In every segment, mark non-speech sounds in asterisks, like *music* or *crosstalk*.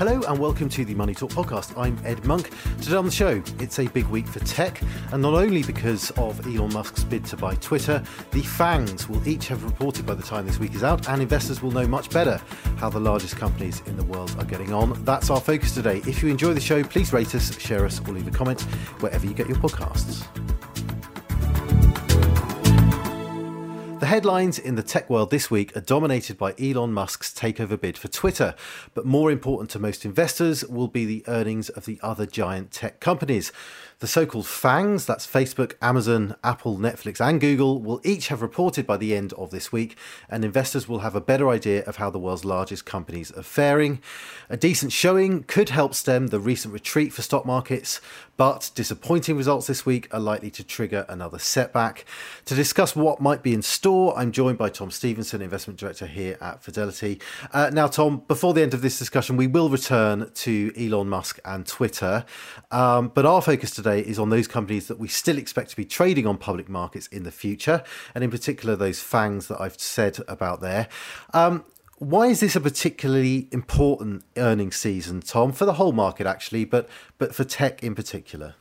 Hello and welcome to the Money Talk podcast. I'm Ed Monk. Today on the show, it's a big week for tech, and not only because of Elon Musk's bid to buy Twitter, the FANGs will each have reported by the time this week is out, and investors will know much better how the largest companies in the world are getting on. That's our focus today. If you enjoy the show, please rate us, share us, or leave a comment wherever you get your podcasts. Headlines in the tech world this week are dominated by Elon Musk's takeover bid for Twitter, but more important to most investors will be the earnings of the other giant tech companies. The so called FANGs, that's Facebook, Amazon, Apple, Netflix, and Google, will each have reported by the end of this week, and investors will have a better idea of how the world's largest companies are faring. A decent showing could help stem the recent retreat for stock markets, but disappointing results this week are likely to trigger another setback. To discuss what might be in store, I'm joined by Tom Stevenson, Investment Director here at Fidelity. Uh, now, Tom, before the end of this discussion, we will return to Elon Musk and Twitter, um, but our focus today is on those companies that we still expect to be trading on public markets in the future, and in particular those FANGs that I've said about there. Um, why is this a particularly important earnings season, Tom, for the whole market actually, but but for tech in particular?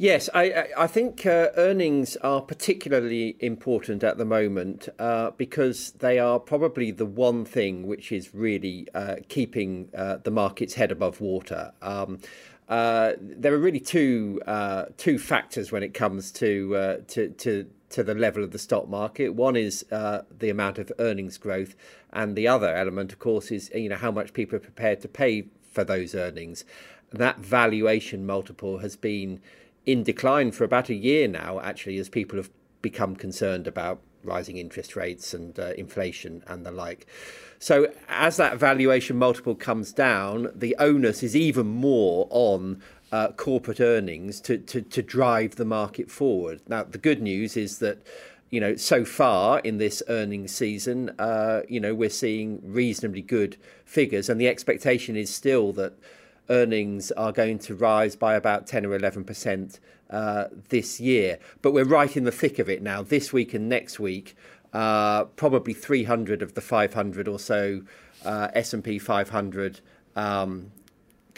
Yes, I, I think uh, earnings are particularly important at the moment uh, because they are probably the one thing which is really uh, keeping uh, the market's head above water. Um, uh, there are really two uh, two factors when it comes to to to to the level of the stock market. One is uh, the amount of earnings growth, and the other element, of course, is you know how much people are prepared to pay for those earnings. That valuation multiple has been in decline for about a year now, actually, as people have become concerned about rising interest rates and uh, inflation and the like. So as that valuation multiple comes down, the onus is even more on uh, corporate earnings to, to, to drive the market forward. Now, the good news is that you know, so far in this earnings season, uh, you know, we're seeing reasonably good figures, and the expectation is still that earnings are going to rise by about 10 or 11 percent uh, this year. But we're right in the thick of it now. This week and next week, uh, probably 300 of the 500 or so uh, S&P 500 um,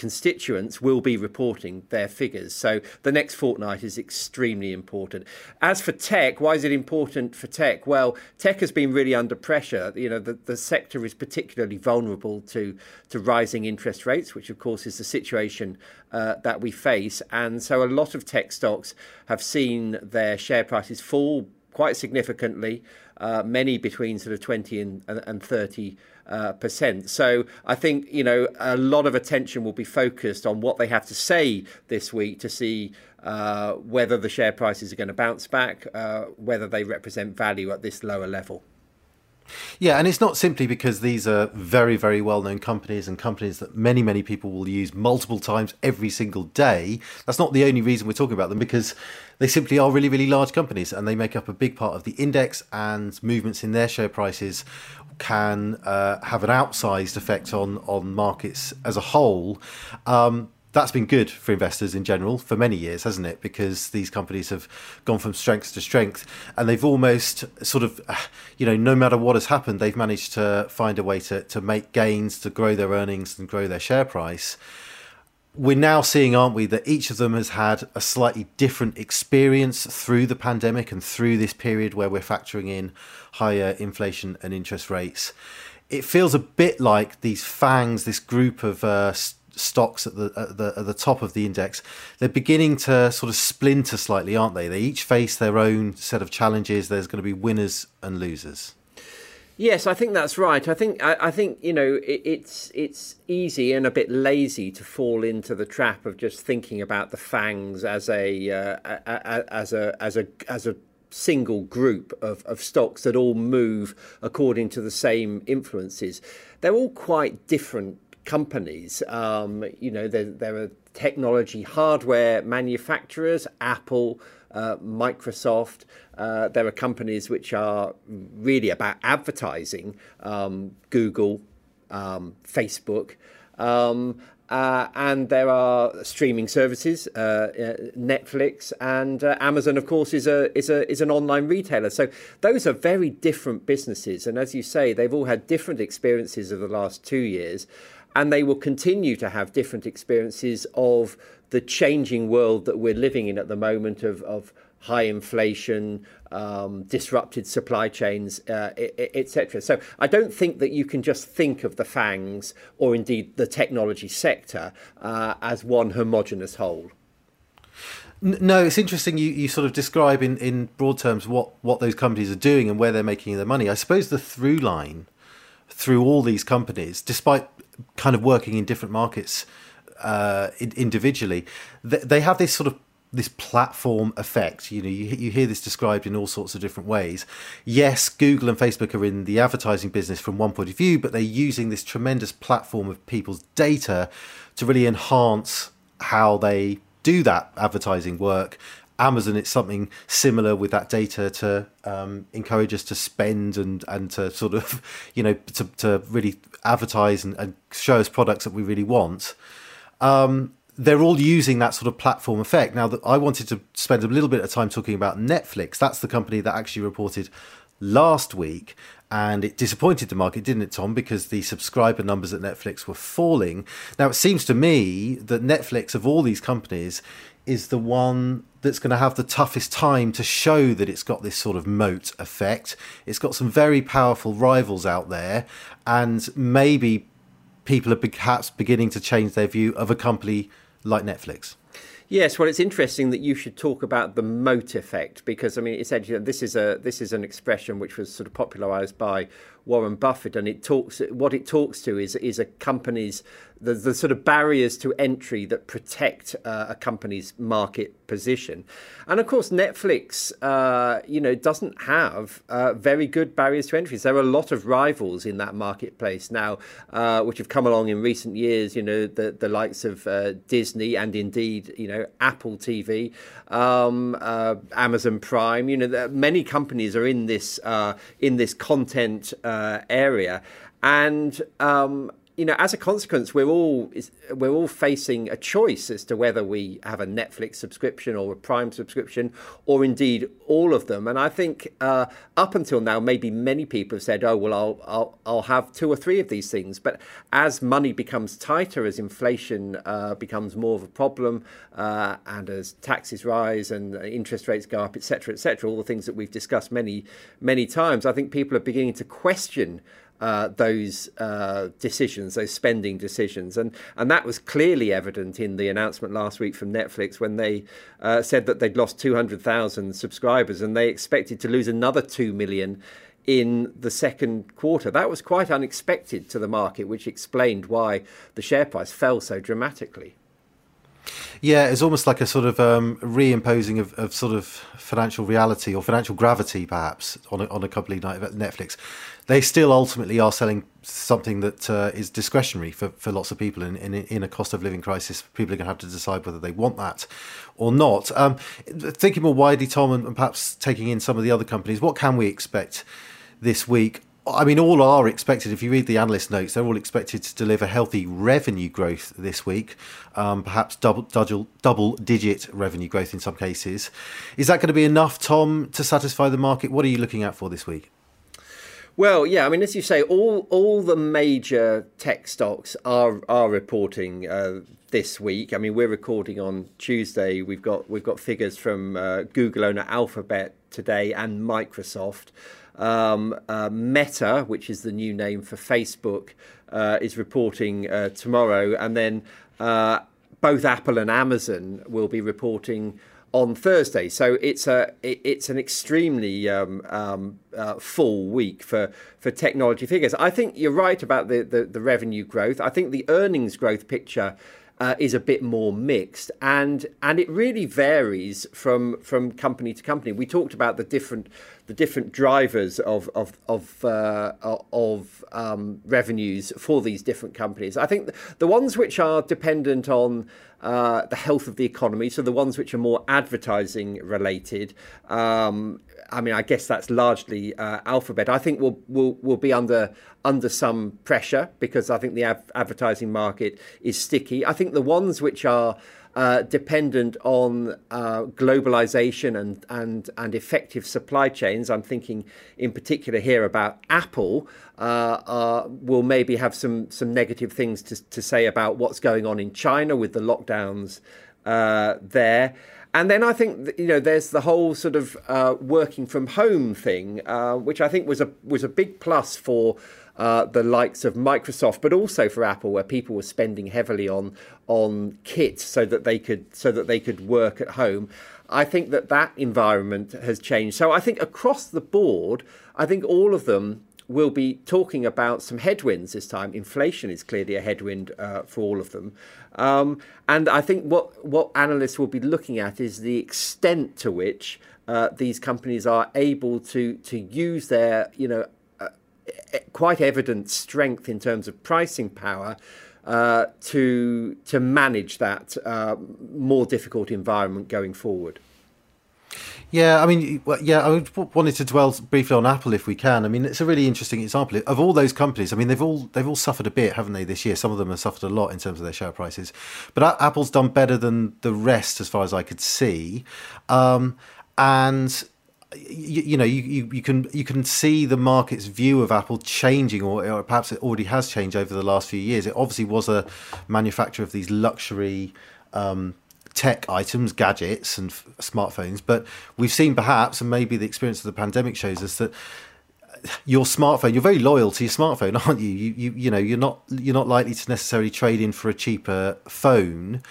constituents will be reporting their figures. So the next fortnight is extremely important. As for tech, why is it important for tech? Well, tech has been really under pressure. You know, the, the sector is particularly vulnerable to, to rising interest rates, which of course is the situation uh, that we face. And so a lot of tech stocks have seen their share prices fall quite significantly, uh, many between sort of 20 and, and 30 uh, percent. So I think you know a lot of attention will be focused on what they have to say this week to see uh, whether the share prices are going to bounce back, uh, whether they represent value at this lower level. Yeah, and it's not simply because these are very, very well known companies and companies that many, many people will use multiple times every single day. That's not the only reason we're talking about them because they simply are really, really large companies and they make up a big part of the index and movements in their share prices can uh, have an outsized effect on, on markets as a whole. Um, that's been good for investors in general for many years, hasn't it? Because these companies have gone from strength to strength and they've almost sort of, you know, no matter what has happened, they've managed to find a way to, to make gains, to grow their earnings and grow their share price. We're now seeing, aren't we, that each of them has had a slightly different experience through the pandemic and through this period where we're factoring in higher inflation and interest rates. It feels a bit like these FANGs, this group of uh, stocks at the, at the at the top of the index, they're beginning to sort of splinter slightly, aren't they? They each face their own set of challenges. There's going to be winners and losers. Yes, I think that's right. I think I, I think you know it, it's it's easy and a bit lazy to fall into the trap of just thinking about the fangs as a, uh, a, a as a as a as a single group of, of stocks that all move according to the same influences. They're all quite different companies. Um, you know, there, there are technology hardware manufacturers, Apple, uh, Microsoft. Uh, there are companies which are really about advertising, um, Google, um, Facebook. Um, uh, and there are streaming services, uh, uh, Netflix and uh, Amazon, of course, is a is a is an online retailer. So those are very different businesses, and as you say, they've all had different experiences of the last two years. And they will continue to have different experiences of the changing world that we're living in at the moment of, of high inflation, um, disrupted supply chains, uh, etc. So I don't think that you can just think of the FANGs or indeed the technology sector uh, as one homogenous whole. No, it's interesting. You, you sort of describe in, in broad terms what, what those companies are doing and where they're making their money. I suppose the through line through all these companies, despite kind of working in different markets uh, individually, they, have this sort of this platform effect. You know, you, you hear this described in all sorts of different ways. Yes, Google and Facebook are in the advertising business from one point of view, but they're using this tremendous platform of people's data to really enhance how they do that advertising work. Amazon, it's something similar with that data to um, encourage us to spend and, and to sort of, *laughs* you know, to, to really advertise and, and show us products that we really want. Um, they're all using that sort of platform effect. Now, I wanted to spend a little bit of time talking about Netflix. That's the company that actually reported last week, and it disappointed the market, didn't it, Tom? Because the subscriber numbers at Netflix were falling. Now, it seems to me that Netflix, of all these companies, is the one that's going to have the toughest time to show that it's got this sort of moat effect. It's got some very powerful rivals out there, and maybe people are perhaps beginning to change their view of a company like Netflix. Yes, well, it's interesting that you should talk about the moat effect because I mean, essentially, this is a this is an expression which was sort of popularised by Warren Buffett, and it talks what it talks to is is a company's the, the sort of barriers to entry that protect uh, a company's market position. And of course, Netflix, uh, you know, doesn't have uh, very good barriers to entry. There are a lot of rivals in that marketplace now, uh, which have come along in recent years. You know, the the likes of uh, Disney and indeed, you know, Apple TV, um, uh, Amazon Prime. You know, many companies are in this in this content area, and um, you know, as a consequence, we're all we're all facing a choice as to whether we have a Netflix subscription or a Prime subscription, or indeed all of them. And I think uh, up until now, maybe many people have said, "Oh, well, I'll, I'll I'll have two or three of these things." But as money becomes tighter, as inflation uh, becomes more of a problem, uh, and as taxes rise and interest rates go up, etc., etc., all the things that we've discussed many many times, I think people are beginning to question uh, those uh, decisions, those spending decisions, and and that was clearly evident in the announcement last week from Netflix when they uh, said that they'd lost 200,000 subscribers and they expected to lose another two million in the second quarter. That was quite unexpected to the market, which explained why the share price fell so dramatically. Yeah, it's almost like a sort of um, reimposing of, of sort of financial reality or financial gravity, perhaps, on a, on a company like Netflix. They still ultimately are selling something that uh, is discretionary for, for lots of people in, in, in a cost of living crisis. People are going to have to decide whether they want that or not. Um, thinking more widely, Tom, and perhaps taking in some of the other companies, what can we expect this week? I mean, all are expected. If you read the analyst notes, they're all expected to deliver healthy revenue growth this week, um, perhaps double, double, double digit revenue growth in some cases. Is that going to be enough, Tom, to satisfy the market? What are you looking at for this week? Well, yeah, I mean, as you say, all all the major tech stocks are are reporting uh, this week. I mean, we're recording on Tuesday. We've got we've got figures from uh, Google owner Alphabet today and Microsoft. Um, uh, Meta, which is the new name for Facebook, uh, is reporting uh, tomorrow, and then uh, both Apple and Amazon will be reporting on Thursday. So it's a it's an extremely um, um, uh, full week for for technology figures. I think you're right about the, the, the revenue growth. I think the earnings growth picture uh, is a bit more mixed, and and it really varies from from company to company. We talked about the different the different drivers of of of uh, of um, revenues for these different companies. I think the ones which are dependent on uh, the health of the economy, so the ones which are more advertising related, um, I mean, I guess that's largely uh, Alphabet. I think will will will be under under some pressure because I think the advertising market is sticky. I think the ones which are uh, dependent on uh, globalization and, and, and effective supply chains. I'm thinking in particular here about Apple, uh, uh, will maybe have some, some negative things to, to say about what's going on in China with the lockdowns uh, there. And then I think you know there's the whole sort of uh, working from home thing, uh, which I think was a was a big plus for uh, the likes of Microsoft, but also for Apple, where people were spending heavily on on kit so that they could so that they could work at home. I think that that environment has changed. So I think across the board, I think all of them will be talking about some headwinds this time. Inflation is clearly a headwind uh, for all of them. Um, and I think what, what analysts will be looking at is the extent to which uh, these companies are able to, to use their, you know, uh, quite evident strength in terms of pricing power uh, to, to manage that uh, more difficult environment going forward. Yeah, I mean, yeah, I wanted to dwell briefly on Apple if we can. I mean, it's a really interesting example of all those companies. I mean, they've all they've all suffered a bit, haven't they, this year? Some of them have suffered a lot in terms of their share prices, but Apple's done better than the rest, as far as I could see. Um, and you, you, know, you, you, you can you can see the market's view of Apple changing, or, or perhaps it already has changed over the last few years. It obviously was a manufacturer of these luxury. Um, tech items, gadgets, and f- smartphones. But we've seen perhaps, and maybe the experience of the pandemic shows us that your smartphone you're very loyal to your smartphone *laughs* aren't you? you you you know you're not you're not likely to necessarily trade in for a cheaper phone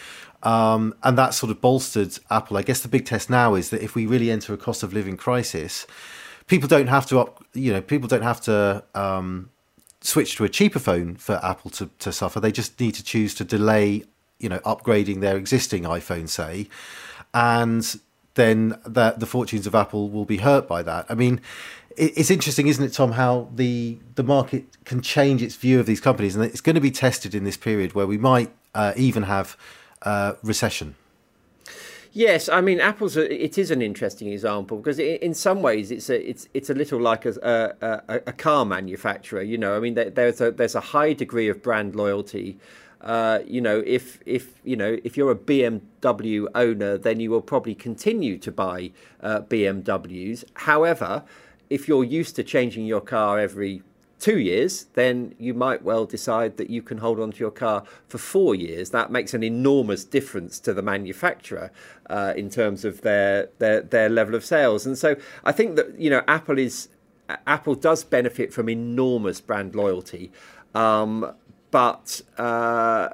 um, and that sort of bolstered apple i guess the big test now is that if we really enter a cost of living crisis people don't have to up you know people don't have to um, switch to a cheaper phone for apple to, to suffer they just need to choose to delay you know upgrading their existing iPhone, say, and then that the fortunes of Apple will be hurt by that. I mean, it's interesting, isn't it, Tom, how the the market can change its view of these companies, and it's going to be tested in this period where we might uh, even have uh, recession. Yes, I mean Apple's a, it is an interesting example because in some ways it's a it's it's a little like a a, a car manufacturer. You know, I mean there's a there's a high degree of brand loyalty uh, you know, if if you know if you're a BMW owner, then you will probably continue to buy uh, BMWs. However, if you're used to changing your car every two years, then you might well decide that you can hold on to your car for four years. That makes an enormous difference to the manufacturer uh, in terms of their, their their level of sales. And so I think that you know Apple is Apple does benefit from enormous brand loyalty. Um, but uh,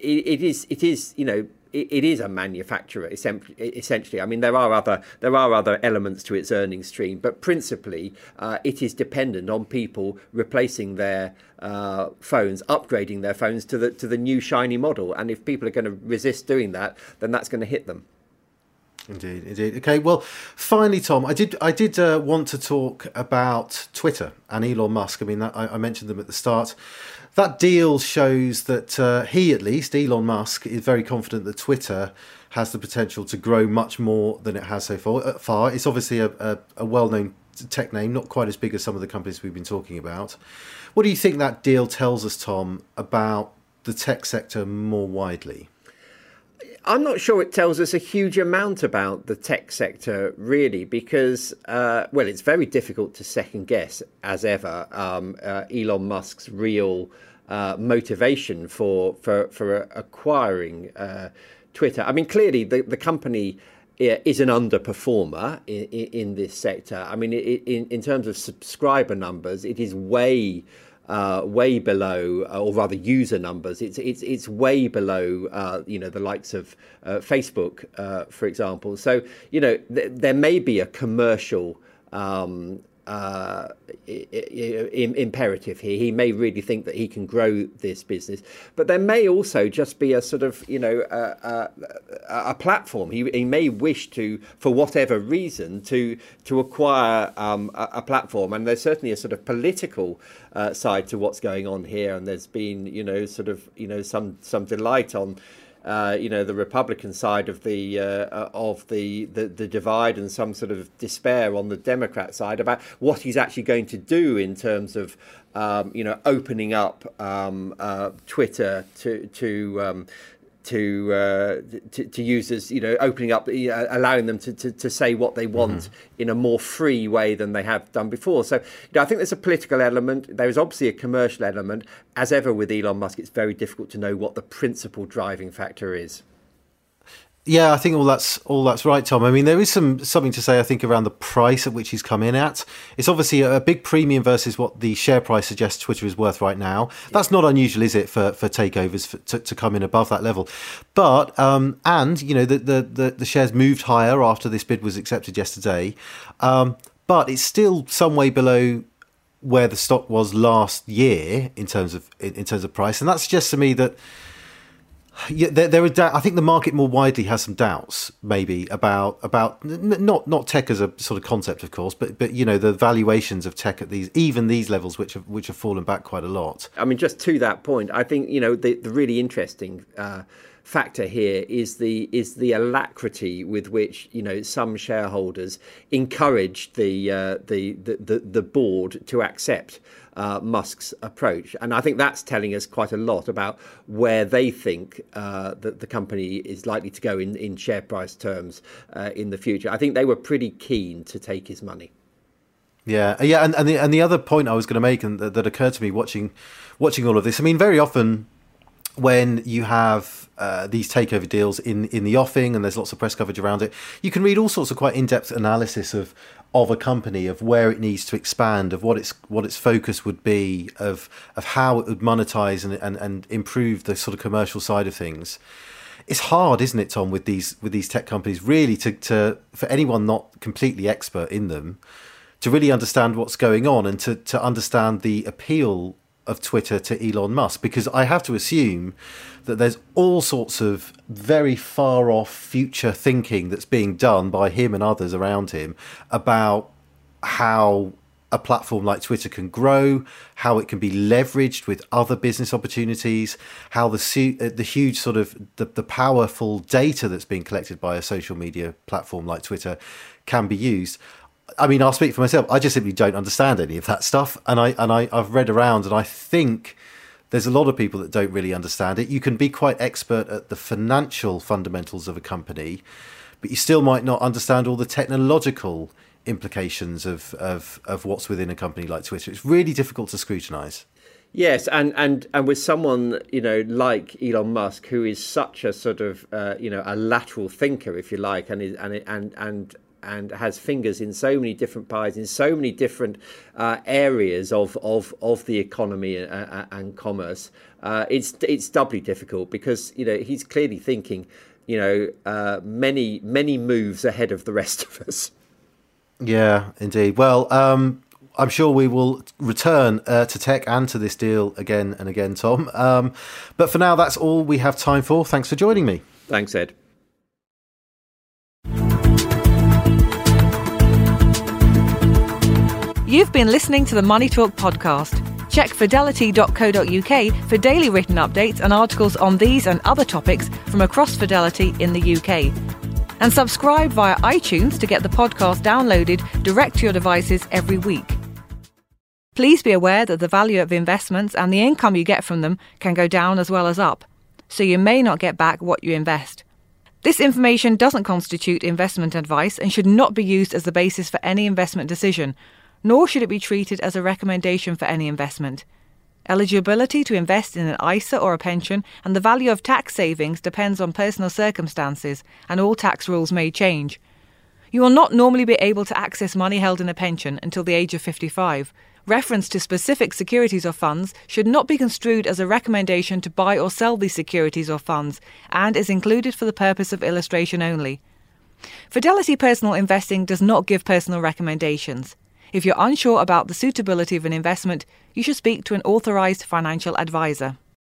it, it is it is you know it, is a manufacturer essentially. I mean, there are other there are other elements to its earnings stream, but principally uh, it is dependent on people replacing their uh, phones, upgrading their phones to the to the new shiny model. And if people are going to resist doing that, then that's going to hit them. Indeed, indeed. Okay, well, finally, Tom, I did I did uh, want to talk about Twitter and Elon Musk. I mean, that, I, I mentioned them at the start that deal shows that uh, he, at least, Elon Musk, is very confident that Twitter has the potential to grow much more than it has so far. Uh, far. It's obviously a, a, a well known tech name, not quite as big as some of the companies we've been talking about. What do you think that deal tells us, Tom, about the tech sector more widely? I'm not sure it tells us a huge amount about the tech sector, really, because, uh, well, it's very difficult to second guess, as ever, um, uh, Elon Musk's real uh, motivation for, for, for acquiring uh, Twitter. I mean, clearly, the, the company uh, is an underperformer in, in, this sector. I mean, in, in terms of subscriber numbers, it is way uh, way below, uh, or rather user numbers. It's it's it's way below, uh, you know, the likes of uh, Facebook, uh, for example. So you know, th- there may be a commercial um, uh, imperative here. He may really think that he can grow this business, but there may also just be a sort of, you know, a, a, a platform. He, he, may wish to, for whatever reason, to to acquire um, a, a, platform. And there's certainly a sort of political uh, side to what's going on here. And there's been, you know, sort of, you know, some some delight on uh, you know the Republican side of the uh, of the, the, the divide and some sort of despair on the Democrat side about what he's actually going to do in terms of um, you know opening up um, uh, Twitter to to um, to, uh, to, to users, you know, opening up, allowing them to, to, to, say what they want mm-hmm. in a more free way than they have done before. So, you know, I think there's a political element. There is obviously a commercial element. As ever with Elon Musk, it's very difficult to know what the principal driving factor is. Yeah, I think all that's all that's right, Tom. I mean, there is some something to say. I think around the price at which he's come in at. It's obviously a, big premium versus what the share price suggests Twitter is worth right now. That's not unusual, is it, for for takeovers for, to, to come in above that level? But um, and you know the, the, the the shares moved higher after this bid was accepted yesterday, um, but it's still some way below where the stock was last year in terms of in, in terms of price, and that suggests to me that yeah, there, there are. I think the market more widely has some doubts, maybe about about not not tech as a sort of concept, of course, but but you know the valuations of tech at these even these levels, which have which have fallen back quite a lot. I mean, just to that point, I think you know the the really interesting. Uh, factor here is the is the alacrity with which you know some shareholders encouraged the uh, the, the, the the board to accept uh, Musk's approach. And I think that's telling us quite a lot about where they think uh, that the company is likely to go in, in share price terms uh, in the future. I think they were pretty keen to take his money. Yeah, yeah, and, and the and the other point I was going to make, and that, that occurred to me watching watching all of this. I mean, very often when you have uh, these takeover deals in in the offing and there's lots of press coverage around it, you can read all sorts of quite in depth analysis of of a company, of where it needs to expand, of what its what its focus would be, of of how it would monetize and and, and improve the sort of commercial side of things. It's hard, isn't it, Tom, with these with these tech companies, really to, to for anyone not completely expert in them, to really understand what's going on and to, to understand the appeal of Twitter to Elon Musk because I have to assume that there's all sorts of very far off future thinking that's being done by him and others around him about how a platform like Twitter can grow, how it can be leveraged with other business opportunities, how the uh, the huge sort of the, the powerful data that's being collected by a social media platform like Twitter can be used. I mean, I'll speak for myself. I just simply don't understand any of that stuff, and I and I, I've read around, and I think there's a lot of people that don't really understand it. You can be quite expert at the financial fundamentals of a company, but you still might not understand all the technological implications of of, of what's within a company like Twitter. It's really difficult to scrutinize. Yes, and, and, and with someone you know like Elon Musk, who is such a sort of uh, you know a lateral thinker, if you like, and is, and and and and has fingers in so many different pies in so many different uh, areas of, of, of the economy and, uh, uh, and commerce. Uh, it's it's doubly difficult because you know he's clearly thinking, you know, uh, many many moves ahead of the rest of us. Yeah, indeed. Well, um, I'm sure we will return uh, to tech and to this deal again and again, Tom. Um, but for now, that's all we have time for. Thanks for joining me. Thanks, Ed. You've been listening to the Money Talk podcast. Check fidelity.co.uk for daily written updates and articles on these and other topics from across Fidelity in the UK. And subscribe via iTunes to get the podcast downloaded direct to your devices every week. Please be aware that the value of investments and the income you get from them can go down as well as up, so you may not get back what you invest. This information doesn't constitute investment advice and should not be used as the basis for any investment decision nor should it be treated as a recommendation for any investment. Eligibility to invest in an ISA or a pension and the value of tax savings depends on personal circumstances, and all tax rules may change. You will not normally be able to access money held in a pension until the age of 55. Reference to specific securities or funds should not be construed as a recommendation to buy or sell these securities or funds and is included for the purpose of illustration only. Fidelity Personal Investing does not give personal recommendations. If you're unsure about the suitability of an investment, you should speak to an authorized financial advisor.